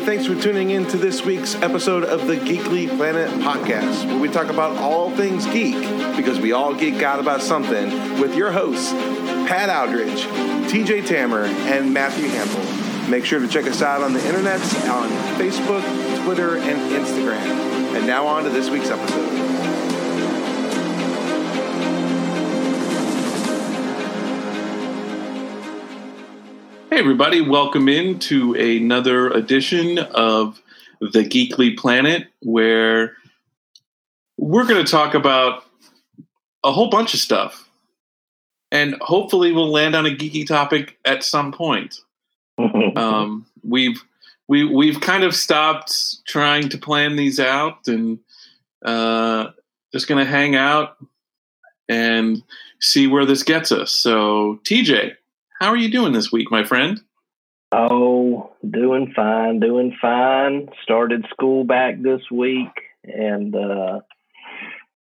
thanks for tuning in to this week's episode of the Geekly Planet podcast, where we talk about all things geek, because we all geek out about something, with your hosts, Pat Aldridge, TJ Tammer, and Matthew Hampel. Make sure to check us out on the internet, on Facebook, Twitter, and Instagram. And now on to this week's episode. Everybody, welcome in to another edition of the Geekly Planet, where we're going to talk about a whole bunch of stuff. And hopefully, we'll land on a geeky topic at some point. um, we've we we've kind of stopped trying to plan these out and uh, just going to hang out and see where this gets us. So, TJ, how are you doing this week, my friend? Oh, doing fine, doing fine. Started school back this week, and uh,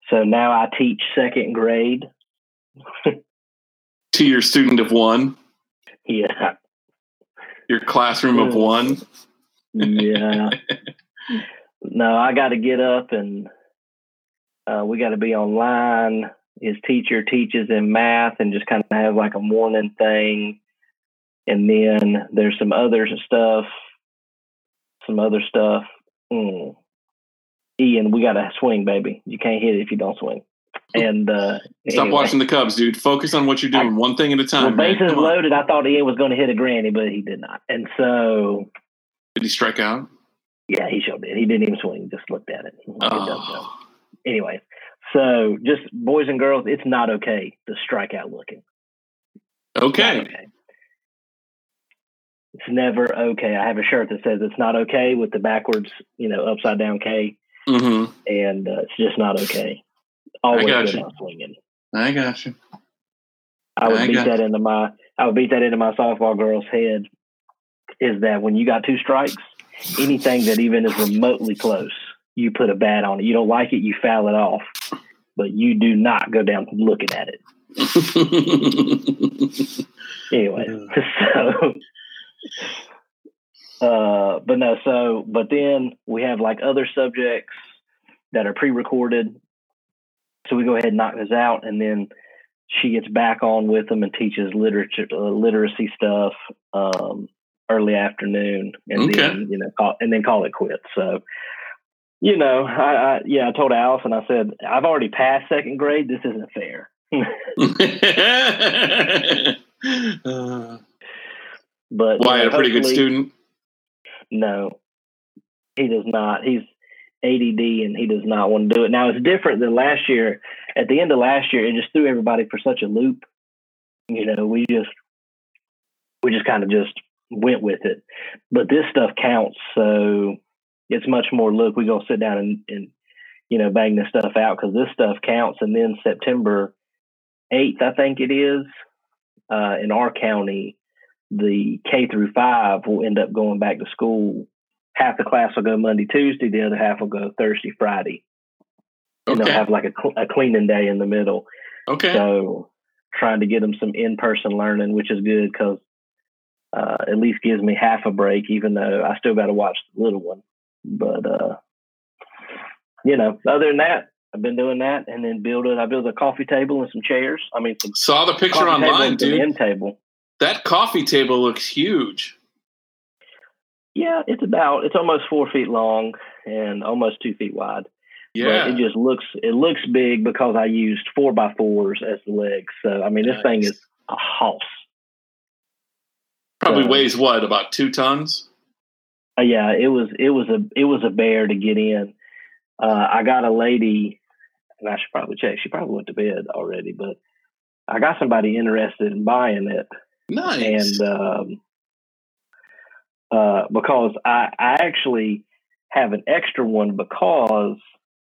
so now I teach second grade. to your student of one? Yeah. Your classroom of one? yeah. no, I got to get up and uh, we got to be online his teacher teaches in math and just kind of have like a morning thing. And then there's some other stuff, some other stuff. Mm. Ian, we got to swing, baby. You can't hit it if you don't swing. And uh, stop anyway. watching the Cubs, dude. Focus on what you're doing, I, one thing at a time. Well, bases loaded. I thought Ian was going to hit a granny, but he did not. And so, did he strike out? Yeah, he sure did. He didn't even swing; just looked at it. Oh. Anyway, so just boys and girls, it's not okay to strike out looking. Okay. okay. It's never okay. I have a shirt that says it's not okay with the backwards, you know, upside down K. Mm-hmm. And uh, it's just not okay. Always I got you. swinging. I got you. I would I beat that you. into my I would beat that into my softball girl's head. Is that when you got two strikes, anything that even is remotely close, you put a bat on it. You don't like it, you foul it off, but you do not go down looking at it. anyway, so, uh, but no, so, but then we have like other subjects that are pre recorded. So we go ahead and knock this out, and then she gets back on with them and teaches literature, uh, literacy stuff um, early afternoon, and okay. then you know, call, and then call it quits. So you know, I, I yeah, I told Allison, I said, I've already passed second grade. This isn't fair. uh, but why you know, a pretty good student? No, he does not. He's ADD and he does not want to do it. Now it's different than last year. At the end of last year, it just threw everybody for such a loop. You know, we just we just kind of just went with it. But this stuff counts, so it's much more look we're gonna sit down and, and you know bang this stuff out because this stuff counts. And then september 8th i think it is uh, in our county the k through five will end up going back to school. Half the class will go monday tuesday the other half will go thursday friday. And they'll have like a, a cleaning day in the middle. Okay. So trying to get them some in-person learning which is good because uh, at least gives me half a break even though i still got to watch the little one but uh, you know, other than that, I've been doing that, and then build it. I built a coffee table and some chairs. I mean, saw the picture online, dude. End table. That coffee table looks huge. Yeah, it's about it's almost four feet long and almost two feet wide. Yeah, but it just looks it looks big because I used four by fours as the legs. So I mean, this nice. thing is a house. Probably so, weighs what about two tons. Uh, yeah, it was it was a it was a bear to get in. Uh, I got a lady, and I should probably check. She probably went to bed already, but I got somebody interested in buying it. Nice. And um, uh, because I I actually have an extra one because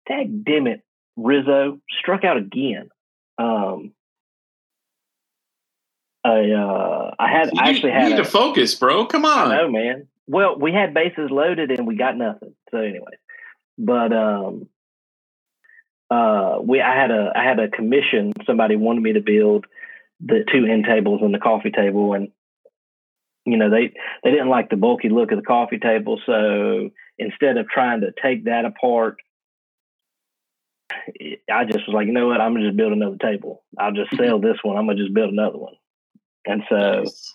tag damn it, Rizzo struck out again. Um, I uh, I had you, I actually you had need a, to focus, bro. Come on. I know, man. Well, we had bases loaded and we got nothing. So anyway, but um, uh, we I had a I had a commission. Somebody wanted me to build the two end tables and the coffee table, and you know they they didn't like the bulky look of the coffee table, so instead of trying to take that apart, I just was like, you know what, I'm gonna just build another table. I'll just sell this one. I'm gonna just build another one. And so, Nice.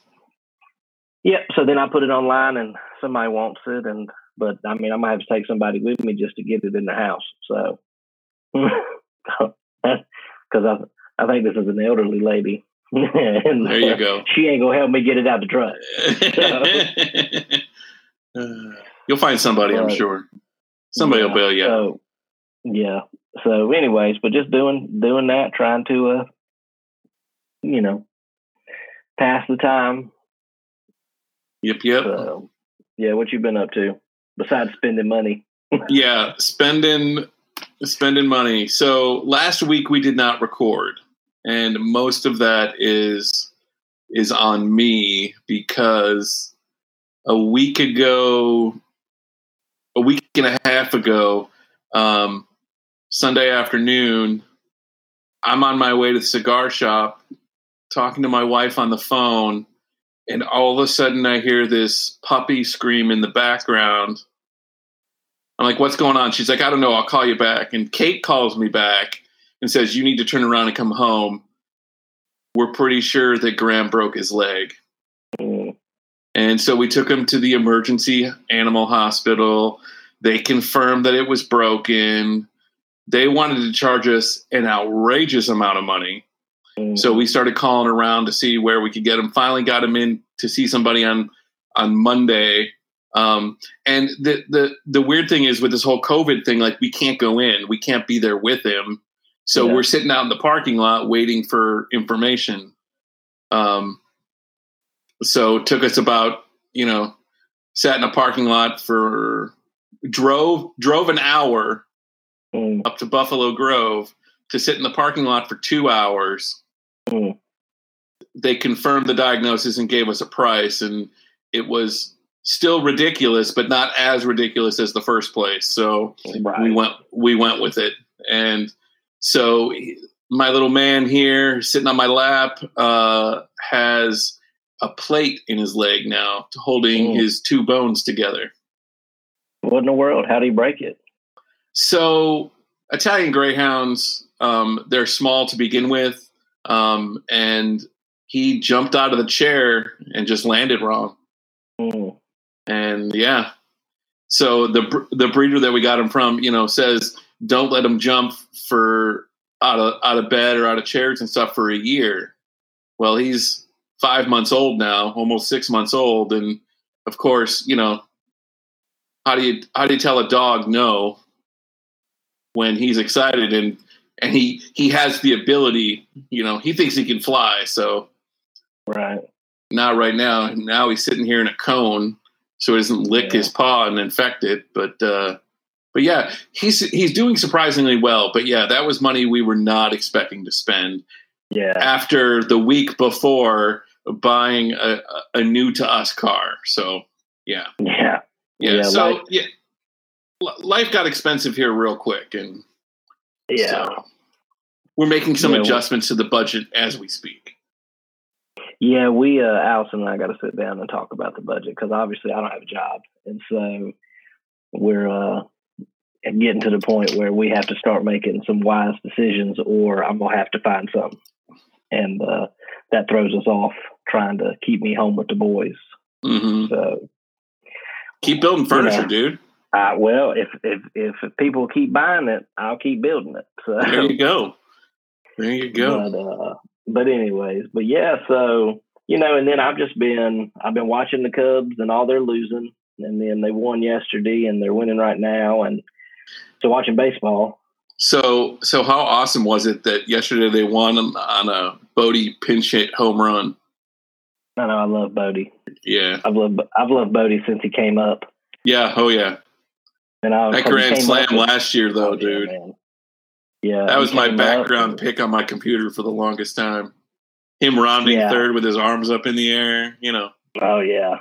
Yeah. So then I put it online, and somebody wants it, and but I mean, I might have to take somebody with me just to get it in the house. So, because I I think this is an elderly lady. and, There you go. She ain't gonna help me get it out the truck. Uh, You'll find somebody, I'm sure. Somebody will Yeah, bail you. So, yeah. So, anyways, but just doing doing that, trying to, uh, you know, pass the time. Yep, yep. So, yeah, what you been up to besides spending money? yeah, spending spending money. So last week we did not record, and most of that is is on me because a week ago, a week and a half ago, um, Sunday afternoon, I'm on my way to the cigar shop, talking to my wife on the phone, and all of a sudden I hear this puppy scream in the background. I'm like, what's going on? She's like, I don't know. I'll call you back. And Kate calls me back and says, you need to turn around and come home. We're pretty sure that Graham broke his leg. And so we took him to the emergency animal hospital. They confirmed that it was broken. They wanted to charge us an outrageous amount of money. So we started calling around to see where we could get him. Finally, got him in to see somebody on on Monday. Um, and the the the weird thing is with this whole COVID thing, like we can't go in, we can't be there with him. So Yeah. we're sitting out in the parking lot waiting for information. Um, so it took us about you know sat in a parking lot for drove drove an hour mm, up to Buffalo Grove to sit in the parking lot for two hours mm. they confirmed the diagnosis and gave us a price and it was still ridiculous but not as ridiculous as the first place so Right. we went we went with it and so my little man here sitting on my lap uh, has a plate in his leg now holding Mm. his two bones together What in the world? How do you break it? So Italian Greyhounds, um, they're small to begin with, um, and he jumped out of the chair and just landed wrong. Mm, And yeah, so the the breeder that we got him from, you know, says don't let him jump for out of out of bed or out of chairs and stuff for a year. Well, he's five months old now, almost six months old, and of course, you know, how do you how do you tell a dog no when he's excited and and he he has the ability, you know, he thinks he can fly, so right. not right now. Now he's sitting here in a cone, so he doesn't lick Yeah. his paw and infect it. But uh, but yeah, he's he's doing surprisingly well. But yeah, that was money we were not expecting to spend Yeah. after the week before buying a, a new to us car. So yeah, Yeah. yeah. Yeah, so life- yeah, life got expensive here real quick, and Yeah. so we're making some Yeah, adjustments to the budget as we speak. Yeah, we uh Allison and I got to sit down and talk about the budget because obviously I don't have a job, and so we're uh getting to the point where we have to start making some wise decisions, or I'm gonna have to find something, and uh that throws us off trying to keep me home with the boys. hmm So, Keep building furniture, dude. Uh, well, if if if people keep buying it, I'll keep building it. So There you go. There you go. But uh, but anyways, but yeah, so you know, and then I've just been I've been watching the Cubs and all they're losing, and then they won yesterday and they're winning right now, and so watching baseball. So, so how awesome was it that yesterday they won on, on a Bote pinch hit home run? I know I love Bote. Yeah, I've loved I've loved Bote since he came up, yeah, oh yeah. And I That he grand slam last year, though, oh, dude. man. Yeah, That was my up background pick on my computer for the longest time. Him rounding Yeah. third with his arms up in the air, you know. Oh yeah.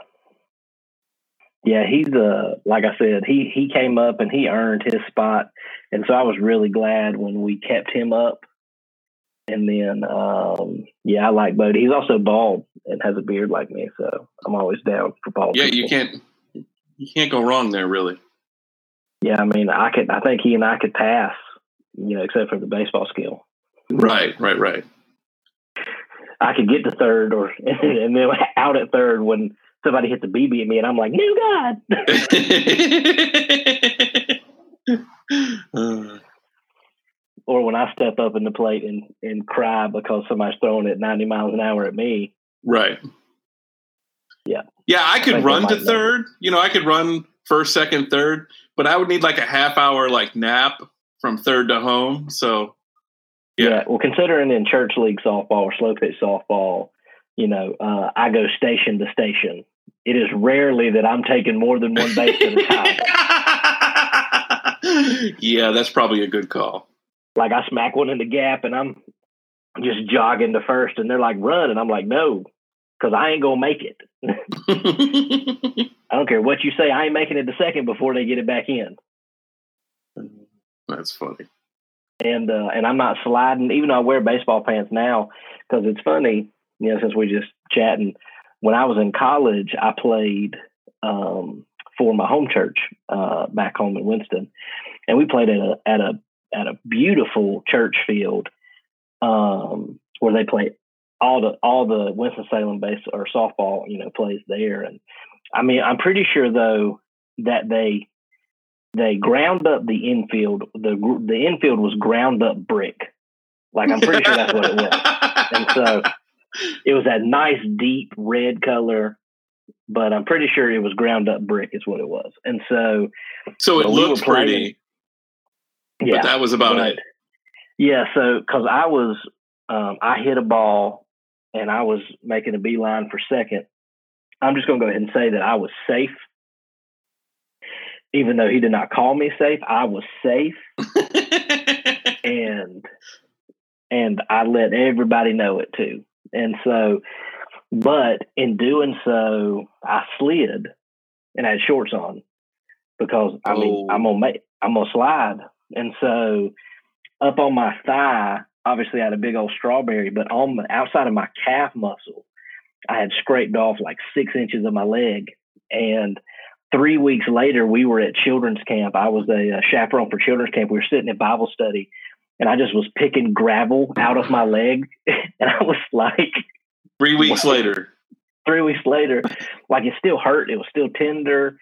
Yeah, he's uh like I said, he he came up and he earned his spot. And so I was really glad when we kept him up. And then um yeah, I like Bote. He's also bald and has a beard like me. So I'm always down for bald. Yeah, you can't you can't go wrong there, really. Yeah, I mean, I could. I think he and I could pass, you know, except for the baseball skill. Right, right, right. I could get to third, or and then out at third when somebody hits a BB at me, and I'm like, "New God!" uh, or when I step up in the plate and, and cry because somebody's throwing it 90 miles an hour at me. Right. Yeah. Yeah, I could I run to third. Know. You know, I could run first, second, third, but I would need like a half hour like nap from third to home. So, yeah. yeah well, considering in church league softball or slow pitch softball, you know, uh, I go station to station. It is rarely that I'm taking more than one base at a time. yeah, that's probably a good call like I smack one in the gap and I'm just jogging to first and they're like run and I'm like no because I ain't gonna make it. I don't care what you say. I ain't making it to second before they get it back in. That's funny. And uh, and I'm not sliding, even though I wear baseball pants now, because it's funny. You know, since we're just chatting, when I was in college, I played um, for my home church uh, back home in Winston, and we played at a at a at a beautiful church field um, where they play all the all the Winston Salem base or softball, you know, plays there. And I mean, I'm pretty sure though that they they ground up the infield. The the infield was ground up brick. Like I'm pretty sure that's what it was. And so it was that nice deep red color, but I'm pretty sure it was ground up brick is what it was. And so so it looked pretty. Yeah, but that was about but, it. Yeah, so because I was, um, I hit a ball and I was making a beeline for second. I'm just going to go ahead and say that I was safe. Even though he did not call me safe, I was safe. and and I let everybody know it too. And so, but in doing so, I slid and I had shorts on because I mean oh. I'm gonna make I'm gonna slide and so up on my thigh, obviously I had a big old strawberry, but on the outside of my calf muscle, I had scraped off like six inches of my leg. And three weeks later, we were at children's camp. I was a, a chaperone for children's camp. We were sitting at Bible study, and I just was picking gravel out of my leg. and I was like, Three weeks later. Three weeks later, like it still hurt. It was still tender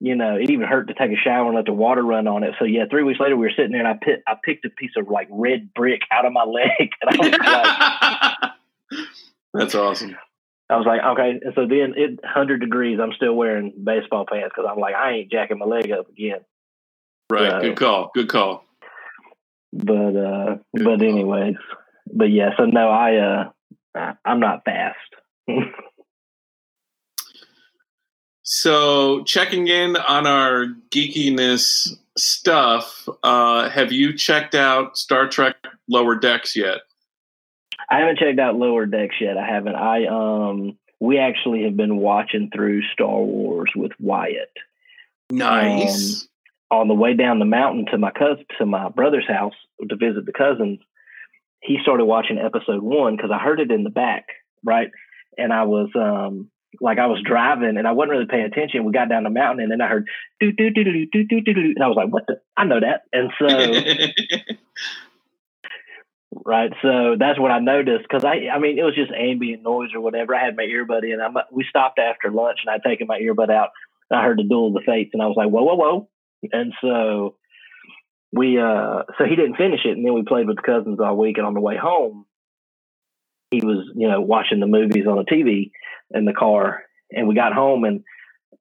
you know, it even hurt to take a shower and let the water run on it. So yeah, three weeks later we were sitting there and I picked I picked a piece of like red brick out of my leg and I was like That's awesome. I was like, okay. And so then it hundred degrees, I'm still wearing baseball pants because I'm like, I ain't jacking my leg up again. Right. So, Good call. Good call. But uh Good but call. anyways. But yeah, so no, I uh I'm not fast. So, checking in on our geekiness stuff, uh, have you checked out Star Trek Lower Decks yet? I haven't checked out Lower Decks yet. I haven't. I um, we actually have been watching through Star Wars with Wyatt. Nice. Um, on the way down the mountain to my cousin, to my brother's house to visit the cousins, he started watching episode one because I heard it in the back, right? And I was um, like I was driving and I wasn't really paying attention. We got down the mountain and then I heard do do do do do do do do, and I was like, "What the? I know that." And so, right, so that's what I noticed because I, I mean, it was just ambient noise or whatever. I had my earbud in. I'm, we stopped after lunch and I'd taken my earbud out. And I heard the duel of the fates and I was like, "Whoa, whoa, whoa!" And so we, uh, so he didn't finish it, and then we played with the cousins all week. And on the way home, he was, you know, watching the movies on the TV in the car, and we got home and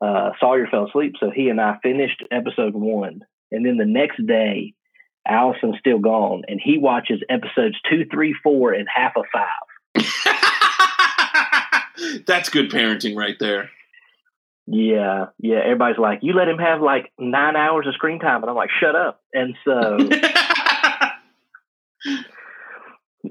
uh, Sawyer fell asleep. So he and I finished episode one, and then the next day, Allison's still gone, and he watches episodes two, three, four, and half of five. That's good parenting right there. Yeah, yeah. Everybody's like, you let him have like nine hours of screen time, and I'm like, shut up. And so,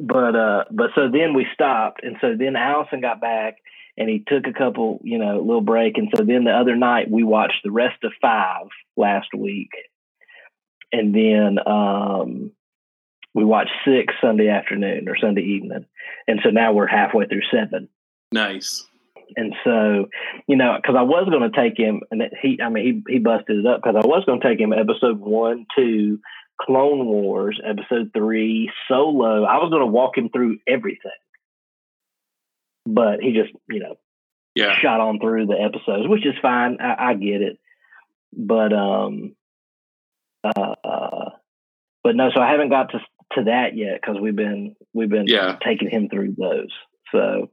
but uh, but so then we stopped, and so then Allison got back, and he took a couple, you know, a little break. And so then the other night we watched the rest of five last week. And then um, we watched six Sunday afternoon or Sunday evening. And so now we're halfway through seven. Nice. And so, you know, because I was going to take him, and he, I mean, he he busted it up because I was going to take him episode one, two, Clone Wars, episode three, Solo. I was going to walk him through everything, but he just, you know, Yeah. shot on through the episodes, which is fine. I, I get it, but um, uh, but no. So I haven't got to to that yet because we've been we've been Yeah. taking him through those. So,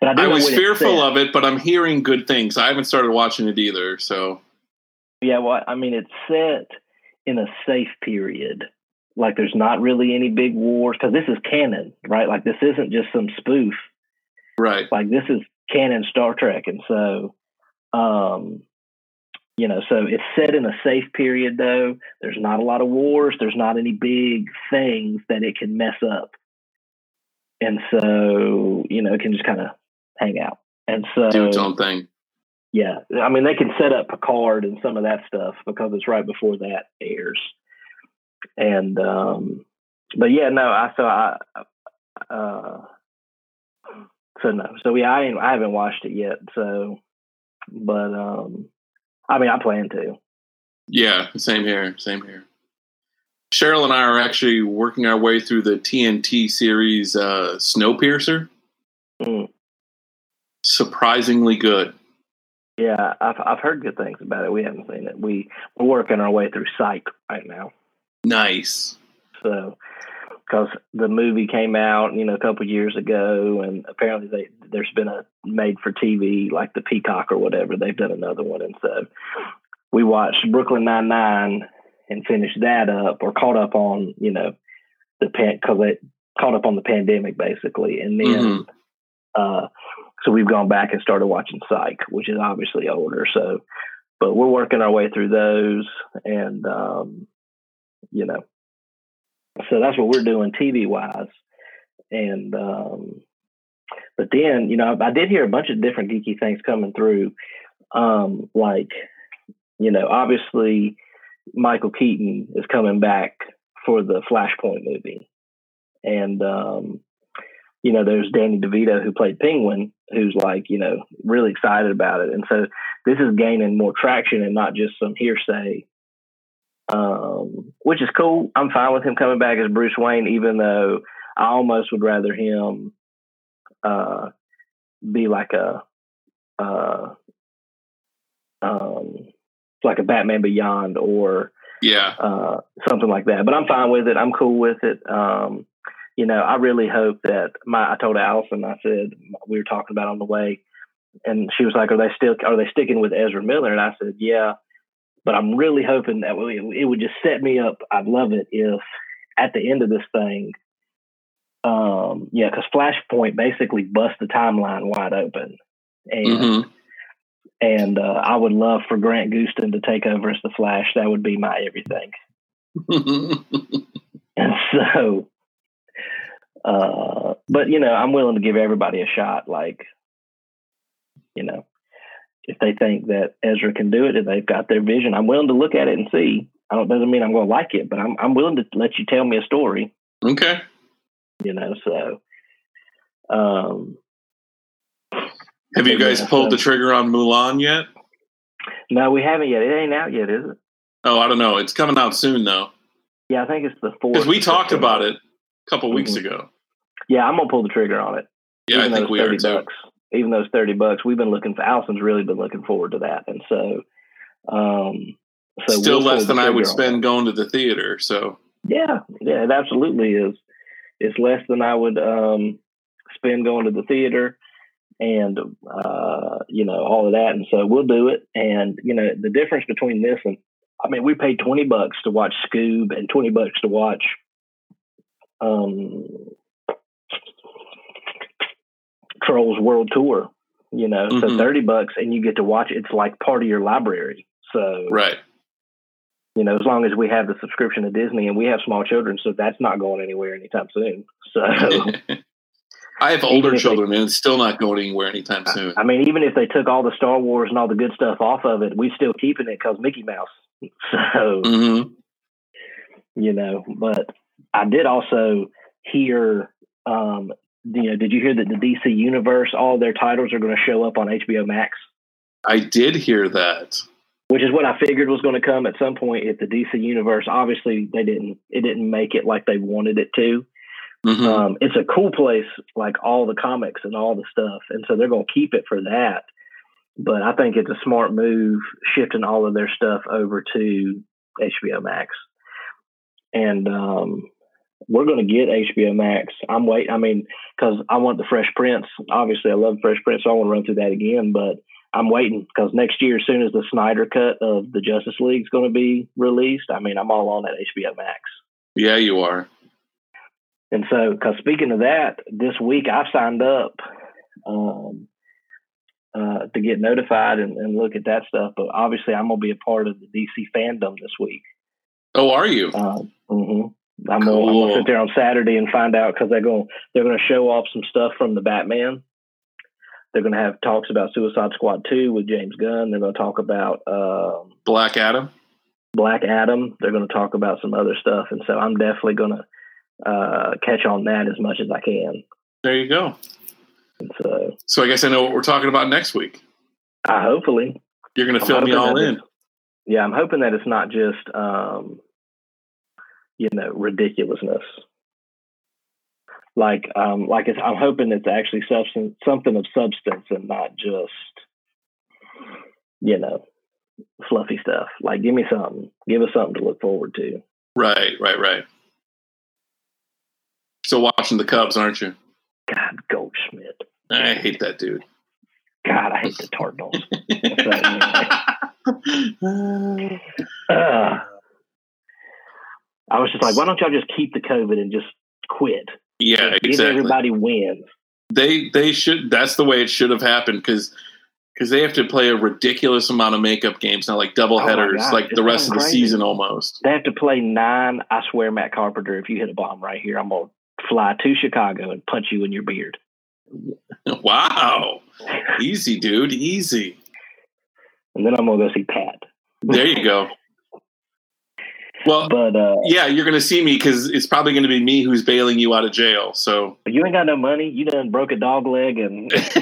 but I, I was fearful set. of it, but I'm hearing good things. I haven't started watching it either. So Yeah, well, I mean, it's set in a safe period. Like, there's not really any big wars because this is canon, right? Like, this isn't just some spoof. right. Like, this is canon Star Trek, and so, um, you know, so it's set in a safe period. Though there's not a lot of wars, there's not any big things that it can mess up, and so you know, it can just kind of hang out. And so, Do its own thing. yeah, I mean they can set up Picard and some of that stuff because it's right before that airs. And um but yeah, no, I so I uh so no. So yeah, I ain't, I haven't watched it yet, so but um I mean I plan to. Yeah, same here. Same here. Cheryl and I are actually working our way through the TNT series uh, Snowpiercer. Mm. Surprisingly good. Yeah, I've I've heard good things about it. We haven't seen it. We we're working our way through Psych right now. Nice. So, because the movie came out, you know, a couple years ago, and apparently they there's been a made for TV like the Peacock or whatever. They've done another one, and so we watched Brooklyn Nine Nine and finished that up or caught up on you know the pan caught up on the pandemic basically, and then Mhm. uh, so we've gone back and started watching Psych, which is obviously older. So, but we're working our way through those, and um, you know, so that's what we're doing TV wise. And um, but then you know, I, I did hear a bunch of different geeky things coming through, um, like you know, obviously Michael Keaton is coming back for the Flashpoint movie, and um, you know, there's Danny DeVito who played Penguin, who's like, you know, really excited about it. And so this is gaining more traction and not just some hearsay, um, which is cool. I'm fine with him coming back as Bruce Wayne, even though I almost would rather him uh, be like a, uh, um, like a Batman Beyond or Yeah. uh, something like that. But I'm fine with it. I'm cool with it. Um, you know, I really hope that my. I told Allison, I said we were talking about on the way, and she was like, "Are they still? Are they sticking with Ezra Miller?" And I said, "Yeah." But I'm really hoping that it would just set me up. I'd love it if at the end of this thing, um, yeah, because Flashpoint basically bust the timeline wide open, and hmm and uh, I would love for Grant Gustin to take over as the Flash. That would be my everything. And so, uh, but you know, I'm willing to give everybody a shot. Like, you know, if they think that Ezra can do it, if they've got their vision, I'm willing to look at it and see. I don't doesn't mean I'm going to like it, but I'm I'm willing to let you tell me a story. okay. You know, so. Um, Have you guys pulled so- the trigger on Mulan yet? no, we haven't yet. It ain't out yet, is it? Oh, I don't know. It's coming out soon though. Yeah, I think it's the fourth. Because we talked about it a couple weeks Mhm. ago. Yeah, I'm gonna pull the trigger on it. Yeah, I think we are 30 too. Even those thirty bucks, we've been looking for. Allison's really been looking forward to that, and so, um, so Still we'll less than I would spend going to the theater. So. Yeah, yeah, it absolutely is. It's less than I would um, spend going to the theater, and uh, you know all of that, and so we'll do it. And you know the difference between this and, I mean, we paid twenty bucks to watch Scoob and twenty bucks to watch. Um, Trolls World Tour, you know, so Mhm. 30 bucks and you get to watch it. It's like part of your library. So, right. you know, as long as we have the subscription to Disney and we have small children, so that's not going anywhere anytime soon. So, I have older if they- children and it's still not going anywhere anytime soon. I mean, even if they took all the Star Wars and all the good stuff off of it, we still keeping it because Mickey Mouse. So, hmm you know, but I did also hear um, you know, did you hear that the DC Universe, all their titles are going to show up on HBO Max? I did hear that. Which is what I figured was going to come at some point at the DC Universe. Obviously, they didn't. It didn't make it like they wanted it to. Mhm. Um, it's a cool place, like all the comics and all the stuff, and so they're going to keep it for that. But I think it's a smart move shifting all of their stuff over to HBO Max, and um, we're going to get HBO Max. I'm wait. I mean, because I want the Fresh Prince. Obviously, I love Fresh Prince, so I want to run through that again. But I'm waiting because next year, as soon as the Snyder cut of the Justice League is going to be released, I mean, I'm all on that HBO Max. yeah, you are. And so, because speaking of that, this week I've signed up um, uh, to get notified and, and look at that stuff. But obviously, I'm going to be a part of the DC fandom this week. Oh, are you? Um, hmm I'm gonna, I'm gonna sit there on Saturday and find out because they're going they're to show off some stuff from the Batman. They're going to have talks about Suicide Squad 2 with James Gunn. They're going to talk about um, Black Adam. Black Adam. They're going to talk about some other stuff, and so I'm definitely going to uh, catch on that as much as I can. There you go. And so So I guess I know what we're talking about next week. I hopefully, You're going to I'm fill me all in. yeah, I'm hoping that it's not just um, you know ridiculousness. Like, um, like it's, I'm hoping it's actually substance, something of substance, and not just you know fluffy stuff. Like, give me something, give us something to look forward to. Right, right, right. So watching the Cubs, aren't you? God, Goldschmidt. I hate that dude. God, I hate the Cardinals. Uh, I was just like, why don't y'all just keep the COVID and just quit? yeah, exactly. everybody wins. They they should. That's the way it should have happened because because they have to play a ridiculous amount of makeup games now, like double Oh headers, God, like it's the rest of the crazy. season almost. They have to play nine. I swear, Matt Carpenter, if you hit a bomb right here, I'm gonna fly to Chicago and punch you in your beard. Wow, easy, dude, easy. And then I'm gonna go see Pat. There you go. Well, But uh, yeah, you're going to see me because it's probably going to be me who's bailing you out of jail. So you ain't got no money. You done broke a dog leg, and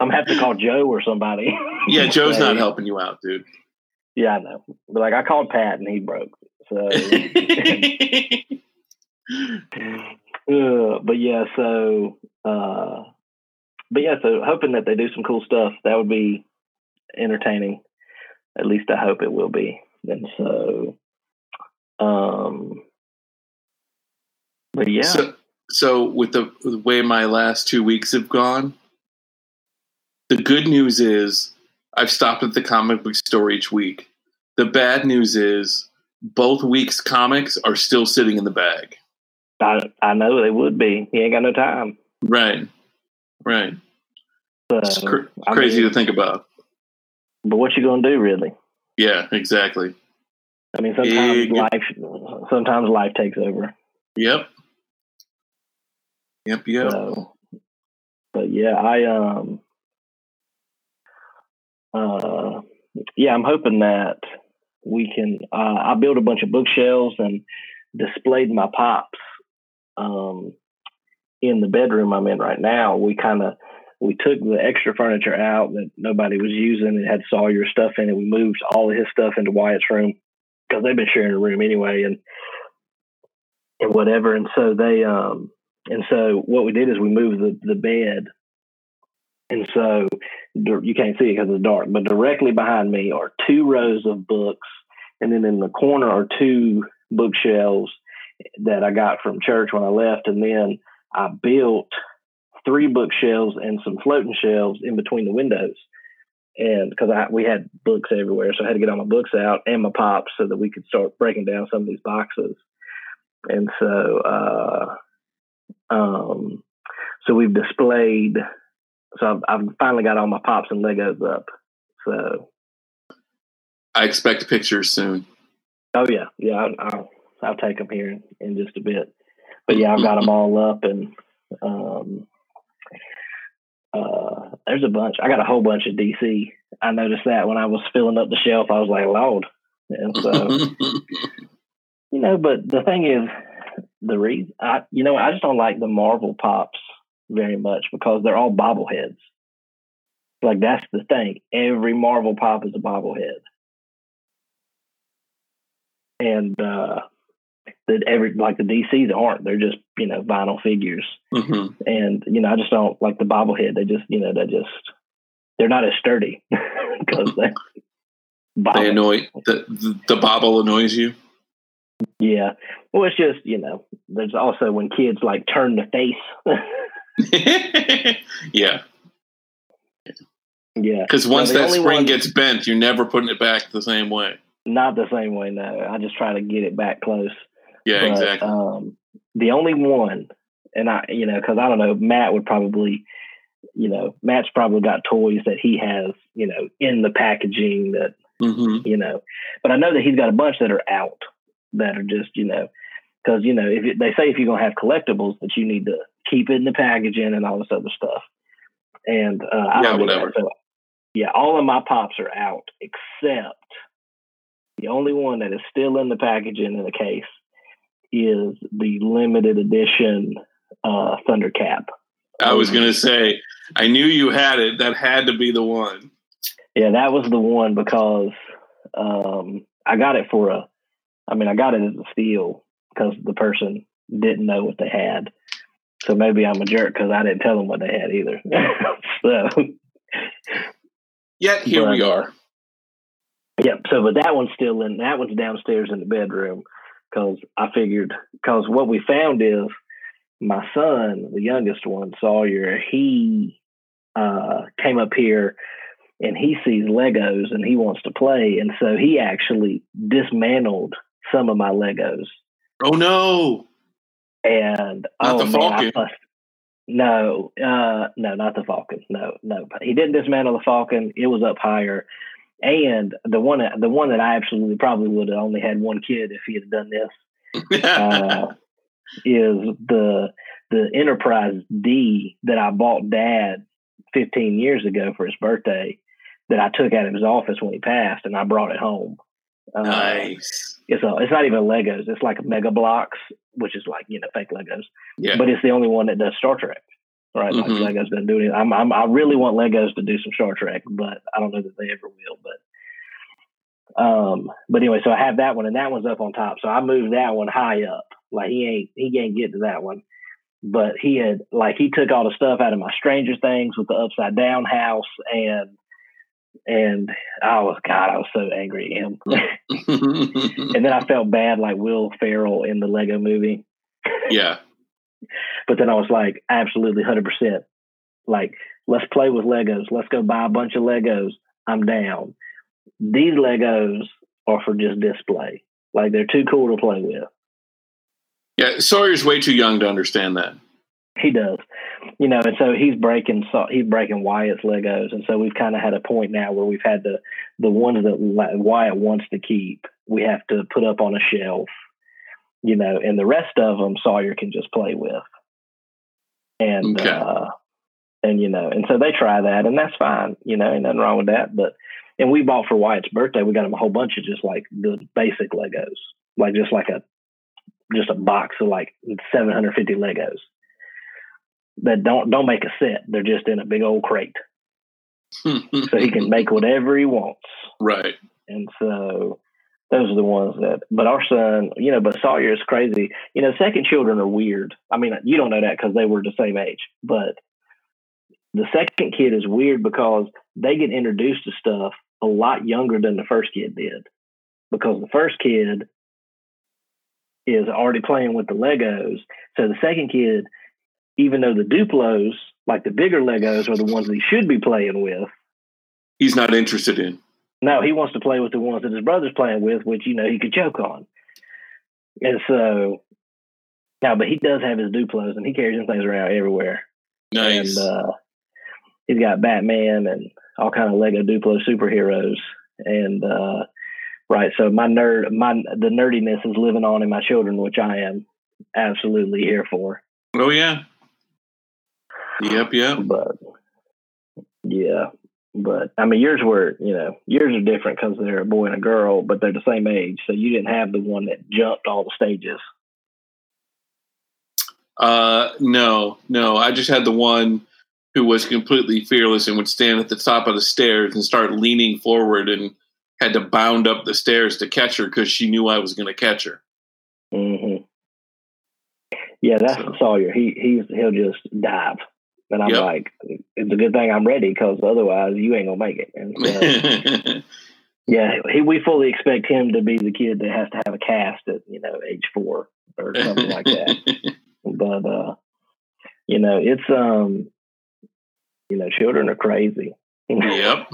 I'm gonna have to call Joe or somebody. yeah, Joe's not helping you out, dude. Yeah, I know. But like, I called Pat, and he broke. So. Uh, but yeah, so uh, but yeah, so hoping that they do some cool stuff. That would be entertaining. At least I hope it will be. And so, um, but yeah, So, so with the, the way my last two weeks have gone, the good news is I've stopped at the comic book store each week. The bad news is both weeks' comics are still sitting in the bag. I I know they would be. He ain't got no time. Right, right. So, It's cr- I crazy mean, to think about. But what you gonna do, really? Yeah, exactly. I mean, sometimes life, sometimes life takes over. Yep. Yep. Yep. So, but yeah, I um, uh, yeah, I'm hoping that we can. Uh, I built a bunch of bookshelves and displayed my pops um, in the bedroom I'm in right now. We kind of we took the extra furniture out that nobody was using. It had Sawyer stuff in it. We moved all of his stuff into Wyatt's room because they've been sharing a room anyway, and and whatever. And so they um and so what we did is we moved the, the bed. And so you can't see it because it's dark, but directly behind me are two rows of books. And then in the corner are two bookshelves that I got from church when I left. And then I built three bookshelves and some floating shelves in between the windows. And because I we had books everywhere, so I had to get all my books out and my pops so that we could start breaking down some of these boxes. And so uh um, so we've displayed. So I've, I've finally got all my pops and Legos up. So I expect pictures soon. oh yeah, yeah, I'll I'll, I'll take them here in, in just a bit. But yeah, I've got them all up, and um, uh, there's a bunch. I got a whole bunch of DC. I noticed that when I was filling up the shelf, I was like, Lord. And so you know, but the thing is, the reason I you know I just don't like the Marvel pops very much because they're all bobbleheads. Like that's the thing. Every Marvel pop is a bobblehead. And uh that every like the DCs aren't. They're just, you know, vinyl figures. hmm And, you know, I just don't like the bobblehead. They just, you know, they just they're not as sturdy because they bobble. They annoy the, the the bobble annoys you. Yeah. Well, it's just, you know, there's also when kids like turn the face. yeah, yeah. because once that spring one- gets bent, you're never putting it back the same way. Not the same way, no. I just try to get it back close. Yeah, But, exactly. Um, the only one, and I, you know, because I don't know, Matt would probably, you know, Matt's probably got toys that he has, you know, in the packaging that, hmm you know, but I know that he's got a bunch that are out that are just, you know, because you know, if they say if you're gonna have collectibles, that you need to keep it in the packaging and all this other stuff. And uh, I Yeah, don't do that. whatever. So, yeah, all of my pops are out except the only one that is still in the packaging in the case is the limited edition uh, Thundercap. I was gonna say, I knew you had it. That had to be the one. Yeah, that was the one because um, I got it for a. I mean, I got it as a steal because the person didn't know what they had. So maybe I'm a jerk because I didn't tell them what they had either. so Yet here we But, uh, are. Yep. So, but that one's still in. That one's downstairs in the bedroom because I figured because what we found is my son, the youngest one, Sawyer, he uh, came up here and he sees Legos and he wants to play, and so he actually dismantled some of my Legos. Oh no! And Not oh the man, I Falcon. fussed. No, uh, no, not the Falcon. No, no, he didn't dismantle the Falcon. It was up higher, and the one, that- the one that I absolutely probably would have only had one kid if he had done this uh, is the the Enterprise D that I bought Dad 15 years ago for his birthday. That I took out of his office when he passed, and I brought it home. Uh, nice. It's a, it's not even Legos. It's like Mega Bloks, which is like you know fake Legos Yeah. but it's the only one that does Star Trek. Right, Mhm. like Legos doesn't do anything. I'm, I'm, I really want Legos to do some Star Trek, but I don't know that they ever will. But, um, but anyway, so I have that one, and that one's up on top. So I moved that one high up. Like he ain't, he ain't get to that one. But he had, like, he took all the stuff out of my Stranger Things with the upside down house, and and I was, God, I was so angry at him. and then I felt bad, like Will Ferrell in the Lego Movie. yeah. But then I was like, absolutely 100%. Like, let's play with Legos. Let's go buy a bunch of Legos. I'm down. These Legos are for just display. Like, they're too cool to play with. Yeah. Sawyer's way too young to understand that. He does, you know, and so he's breaking so he's breaking Wyatt's Legos, and so we've kind of had a point now where we've had the the ones that Wyatt wants to keep, we have to put up on a shelf, you know, and the rest of them Sawyer can just play with, and Okay. uh, and you know, and so they try that, and that's fine, you know, ain't nothing wrong with that, but. And we bought for Wyatt's birthday. We got him a whole bunch of just like the basic Legos, like just like a just a box of like 750 Legos that don't don't make a set. They're just in a big old crate, so he can make whatever he wants. right. And so those are the ones that. But our son, you know, but Sawyer is crazy. You know, second children are weird. I mean, you don't know that because they were the same age, but the second kid is weird because they get introduced to stuff a lot younger than the first kid did, because the first kid is already playing with the Legos. So the second kid, even though the Duplos, like the bigger Legos, are the ones he should be playing with, He's not interested in. No, he wants to play with the ones that his brother's playing with, which you know he could choke on. And so, now, but he does have his Duplos, and he carries them things around everywhere. Nice. And uh, he's got Batman and all kind of Lego Duplo superheroes. And uh, right, so my nerd, my the nerdiness is living on in my children, which I am absolutely here for. oh yeah. Yep. Yep. But yeah, but I mean, yours were you know yours are different because they're a boy and a girl, but they're the same age. So you didn't have the one that jumped all the stages. Uh, no, no. I just had the one who was completely fearless and would stand at the top of the stairs and start leaning forward and had to bound up the stairs to catch her because she knew I was going to catch her. Mm-hmm. Yeah, that's So- Sawyer. He he's he'll just dive, and I'm Yep. like, it's a good thing I'm ready because otherwise you ain't gonna make it. And so, yeah, he, we fully expect him to be the kid that has to have a cast at you know age four or something like that. But uh, you know, it's um, you know, children are crazy. yep.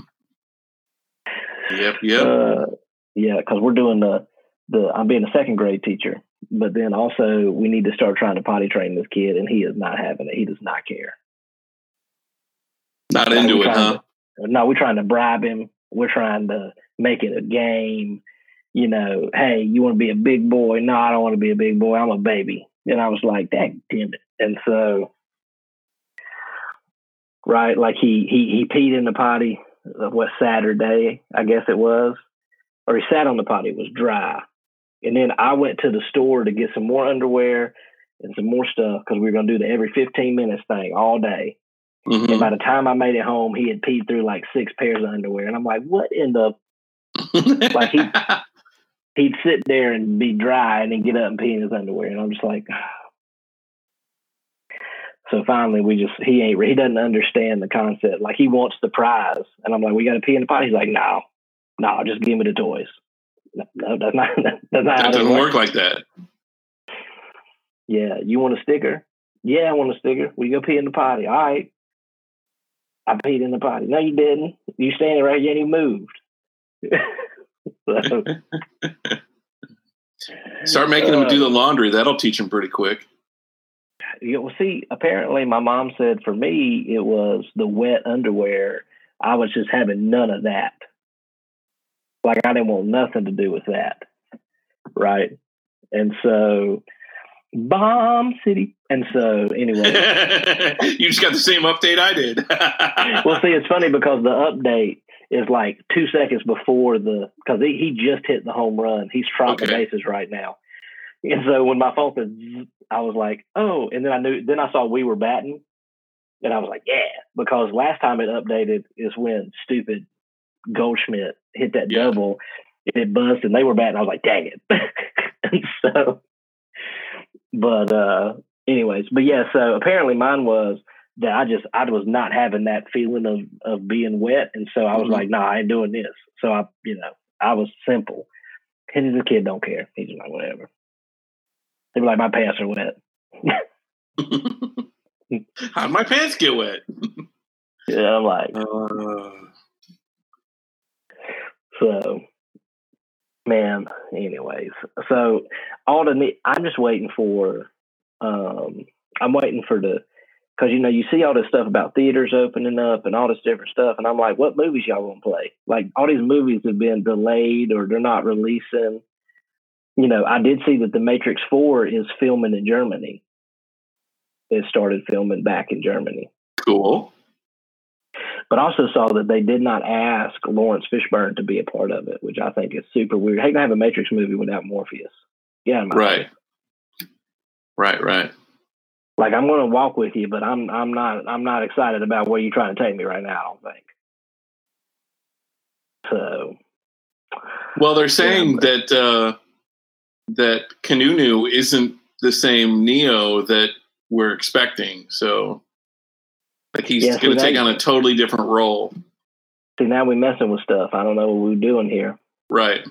Yep. Yep. Uh, yeah, because we're doing the the I'm being a second grade teacher, but then also we need to start trying to potty train this kid, and he is not having it. He does not care. Not Like, into it, huh? to- no, we're trying to bribe him. We're trying to make it a game. You know, hey, you want to be a big boy? No, I don't want to be a big boy. I'm a baby. And I was like, dang, damn it. And so, right, like he he he peed in the potty. uh, What Saturday? I guess it was, or he sat on the potty. It was dry. And then I went to the store to get some more underwear and some more stuff because we were going to do the every 15 minutes thing all day. Mhm. And by the time I made it home, he had peed through like six pairs of underwear. And I'm like, what in the? Like he- He'd sit there and be dry and then get up and pee in his underwear. And I'm just like, so finally we just, he ain't, he doesn't understand the concept. Like he wants the prize. And I'm like, we got to pee in the pot. He's like, no, no, just give me the toys. No, no that's not, that's not that it doesn't work like that. Yeah. You want a sticker? Yeah, I want a sticker. We go pee in the potty. All right. I peed in the potty. No, you didn't. You standing right here and you moved. so, Start making them do the uh, laundry. That'll teach them pretty quick. Yeah, well, see, apparently my mom said for me it was the wet underwear. I was just having none of that. Like I didn't want nothing to do with that, right? And so, bomb city. And so, anyway, you just got the same update I did. well, see, it's funny because the update is like two seconds before the because he, he just hit the home run. He's trotting the bases right now. And so when my phone said, I was like, oh, and then I knew. Then I saw we were batting, and I was like, yeah, because last time it updated is when stupid Goldschmidt hit that Yeah. double, and it buzzed, and they were batting. I was like, dang it. and so, but uh anyways, but yeah, so apparently mine was that I just I was not having that feeling of of being wet, and so I was Mhm. like, nah, I ain't doing this. So I, you know, I was simple. And the kid don't care. He's like whatever. They were like, my pants are wet. How'd my pants get wet? Yeah, I'm like, Uh, so man. Anyways, so all the I'm just waiting for. um I'm waiting for the because you know you see all this stuff about theaters opening up and all this different stuff, and I'm like, what movies y'all gonna play? Like all these movies have been delayed or they're not releasing. You know, I did see that the Matrix Four is filming in Germany. It started filming back in Germany, cool. But also saw that they did not ask Laurence Fishburne to be a part of it, which I think is super weird. How you gonna have a Matrix movie without Morpheus? Yeah, Right. Right, right. like I'm going to walk with you, but I'm I'm not I'm not excited about where you're trying to take me right now. I don't think. So Well, they're saying but- that uh, that Keanu isn't the same Neo that we're expecting. So, like, he's Yeah, going to take on a totally different role. see now we're messing with stuff. I don't know what we're doing here, Right.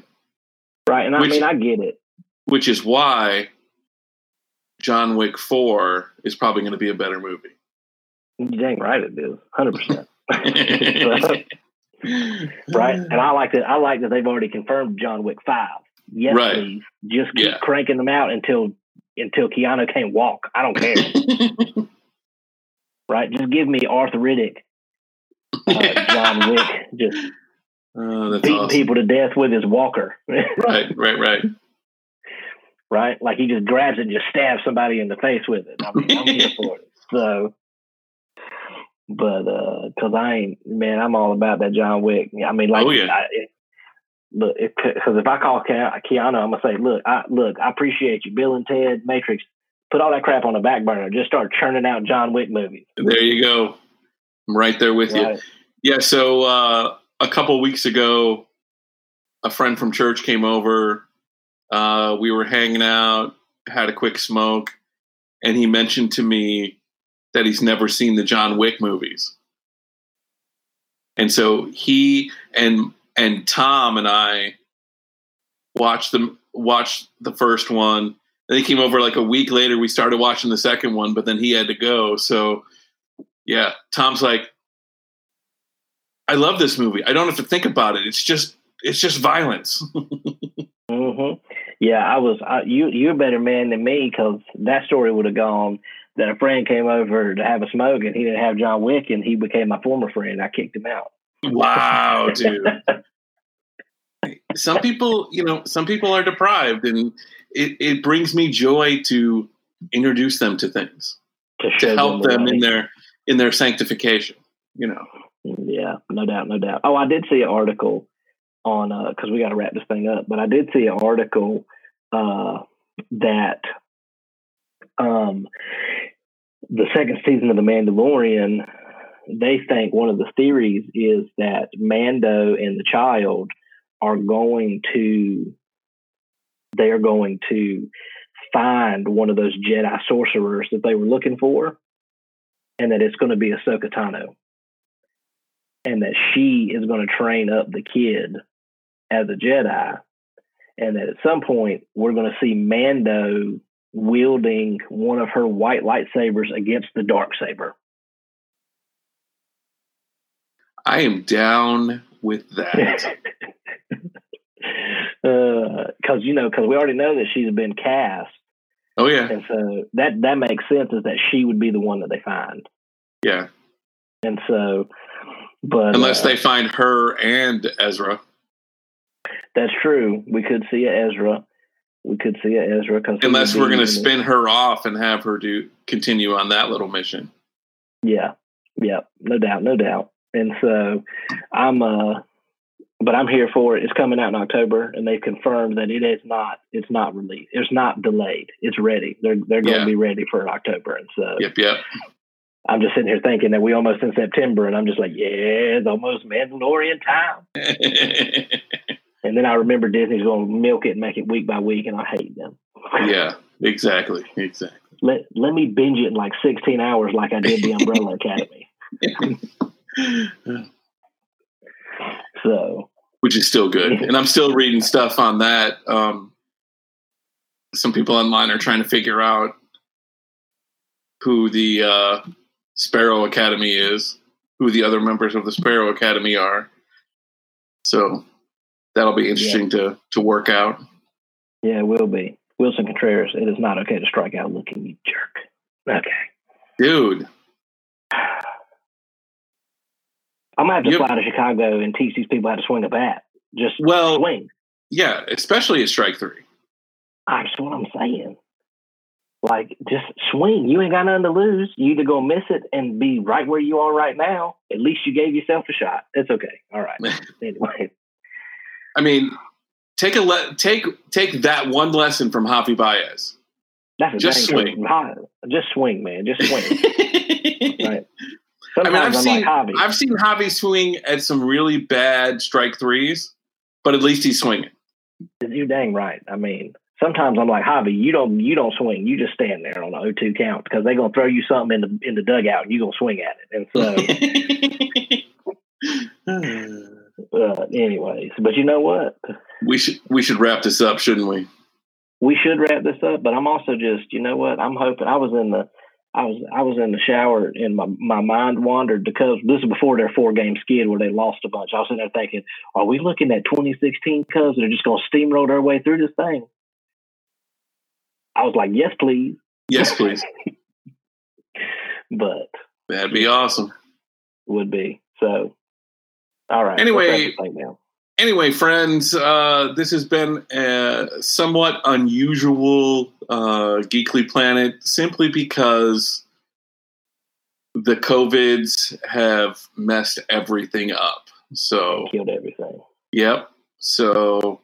right? And I Which- mean I get it. Which is why John Wick 4 is probably going to be a better movie. You dang right it is, hundred percent. Right, and I like that. I like that they've already confirmed John Wick Five. Yes, Right. please. Just keep Yeah. cranking them out until until Keanu can't walk. I don't care. right? Just give me arthritic uh, John Wick just oh, beating awesome. people to death with his walker. Right, right, right. right? Like he just grabs it and just stabs somebody in the face with it. I mean, I'm here for it. So, but because I ain't man, I'm all about that John Wick. I mean, like, Oh, yeah. I, it, look, because if I call Ke- Keanu, I'm gonna say, look, I look, I appreciate you, Bill and Ted, Matrix, put all that crap on the back burner. Just start churning out John Wick movies. There you go. I'm right there with Right. you. Yeah. So uh, a couple weeks ago, a friend from church came over. Uh, we were hanging out, had a quick smoke, and he mentioned to me that he's never seen the John Wick movies. And so he and and Tom and I watched them watched the first one. Then he came over like a week later. We started watching the second one, but then he had to go. So yeah, Tom's like, I love this movie. I don't have to think about it. It's just it's just violence. hmm Yeah, I was. I, you you're a better man than me because that story would have gone. That a friend came over to have a smoke and he didn't have John Wick and he became my former friend. I kicked him out. wow, dude. some people, you know, some people are deprived, and it, it brings me joy to introduce them to things to, to help the them in their in their sanctification. You know, Yeah, no doubt, no doubt. Oh, I did see an article on because we got to wrap this thing up, but I did see an article uh, that um, the second season of The Mandalorian. They think one of the theories is that Mando and the child are going to they are going to find one of those Jedi sorcerers that they were looking for, and that it's going to be Ahsoka Tano and that she is going to train up the kid as a Jedi, and that at some point we're going to see Mando wielding one of her white lightsabers against the dark saber. I am down with that. Because you know, because we already know that she's been cast, oh yeah, and so that that makes sense. Is that she would be the one that they find, yeah. and so, but Unless uh, they find her and Ezra. that's true. We could see a Ezra. We could see a Ezra. Unless we're going to it. spin her off and have her do continue on that little mission. Yeah, yeah, no doubt, no doubt. And so I'm uh but I'm here for it. It's coming out in October and they've confirmed that it is not it's not released. It's not delayed. It's ready. They're they're going Yeah. to be ready for October. And so Yep, yep. I'm just sitting here thinking that we almost in September and I'm just like, yeah, it's almost Mandalorian time. And then I remember Disney's going to milk it and make it week by week and I hate them. yeah, exactly, exactly. Let let me binge it in like 16 hours like I did the Umbrella Academy. So Which is still good, and I'm still reading stuff on that. Um, some people online are trying to figure out who the uh, Sparrow Academy is, who the other members of the Sparrow Academy are. So that'll be interesting to to work out. Yeah, it will be. Willson Contreras, it is not okay to strike out looking, you jerk. Okay. Dude, I'm gonna have to Yep. fly to Chicago and teach these people how to swing a bat. Just well, swing. yeah, especially at strike three. That's what I'm saying. Like, just swing. You ain't got nothing to lose. You either gonna miss it and be right where you are right now. At least you gave yourself a shot. It's okay. All right. anyway, I mean, take a le- take take that one lesson from Javy Baez. that's a Just swing. Just swing, man. Just swing. right. I mean, I've I'm seen like Javy. I've seen Javy swing at some really bad strike threes, but at least he's swinging. You dang right. I mean, sometimes I'm like Javy. You don't you don't swing. You just stand there on the 0-2 count because they're gonna throw you something in the in the dugout and you are gonna swing at it. And so, uh, anyways, but you know what? we should we should wrap this up, shouldn't we? We should wrap this up. But I'm also just you know what? I'm hoping. I was in the I was I was in the shower and my, my mind wandered because this is before their four game skid where they lost a bunch. I was sitting there thinking, are we looking at 2016 Cubs that are just gonna steamroll their way through this thing? I was like, yes, please. Yes, please. But That'd be awesome. would be. So, all right. Anyway- let's wrap this thing down. Anyway, friends, uh, this has been a somewhat unusual uh, Geekly Planet simply because the COVIDs have messed everything up. So, killed everything. Yep. So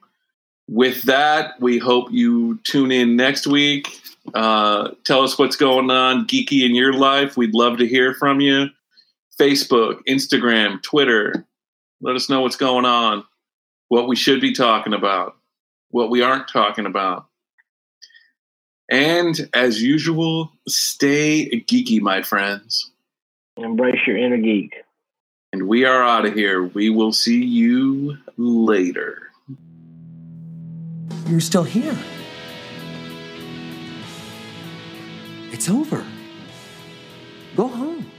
with that, we hope you tune in next week. Uh, tell us what's going on geeky in your life. We'd love to hear from you. Facebook, Instagram, Twitter. Let us know what's going on, what we should be talking about, what we aren't talking about. And as usual, stay geeky, my friends. Embrace your inner geek. And we are out of here. We will see you later. You're still here. It's over. Go home.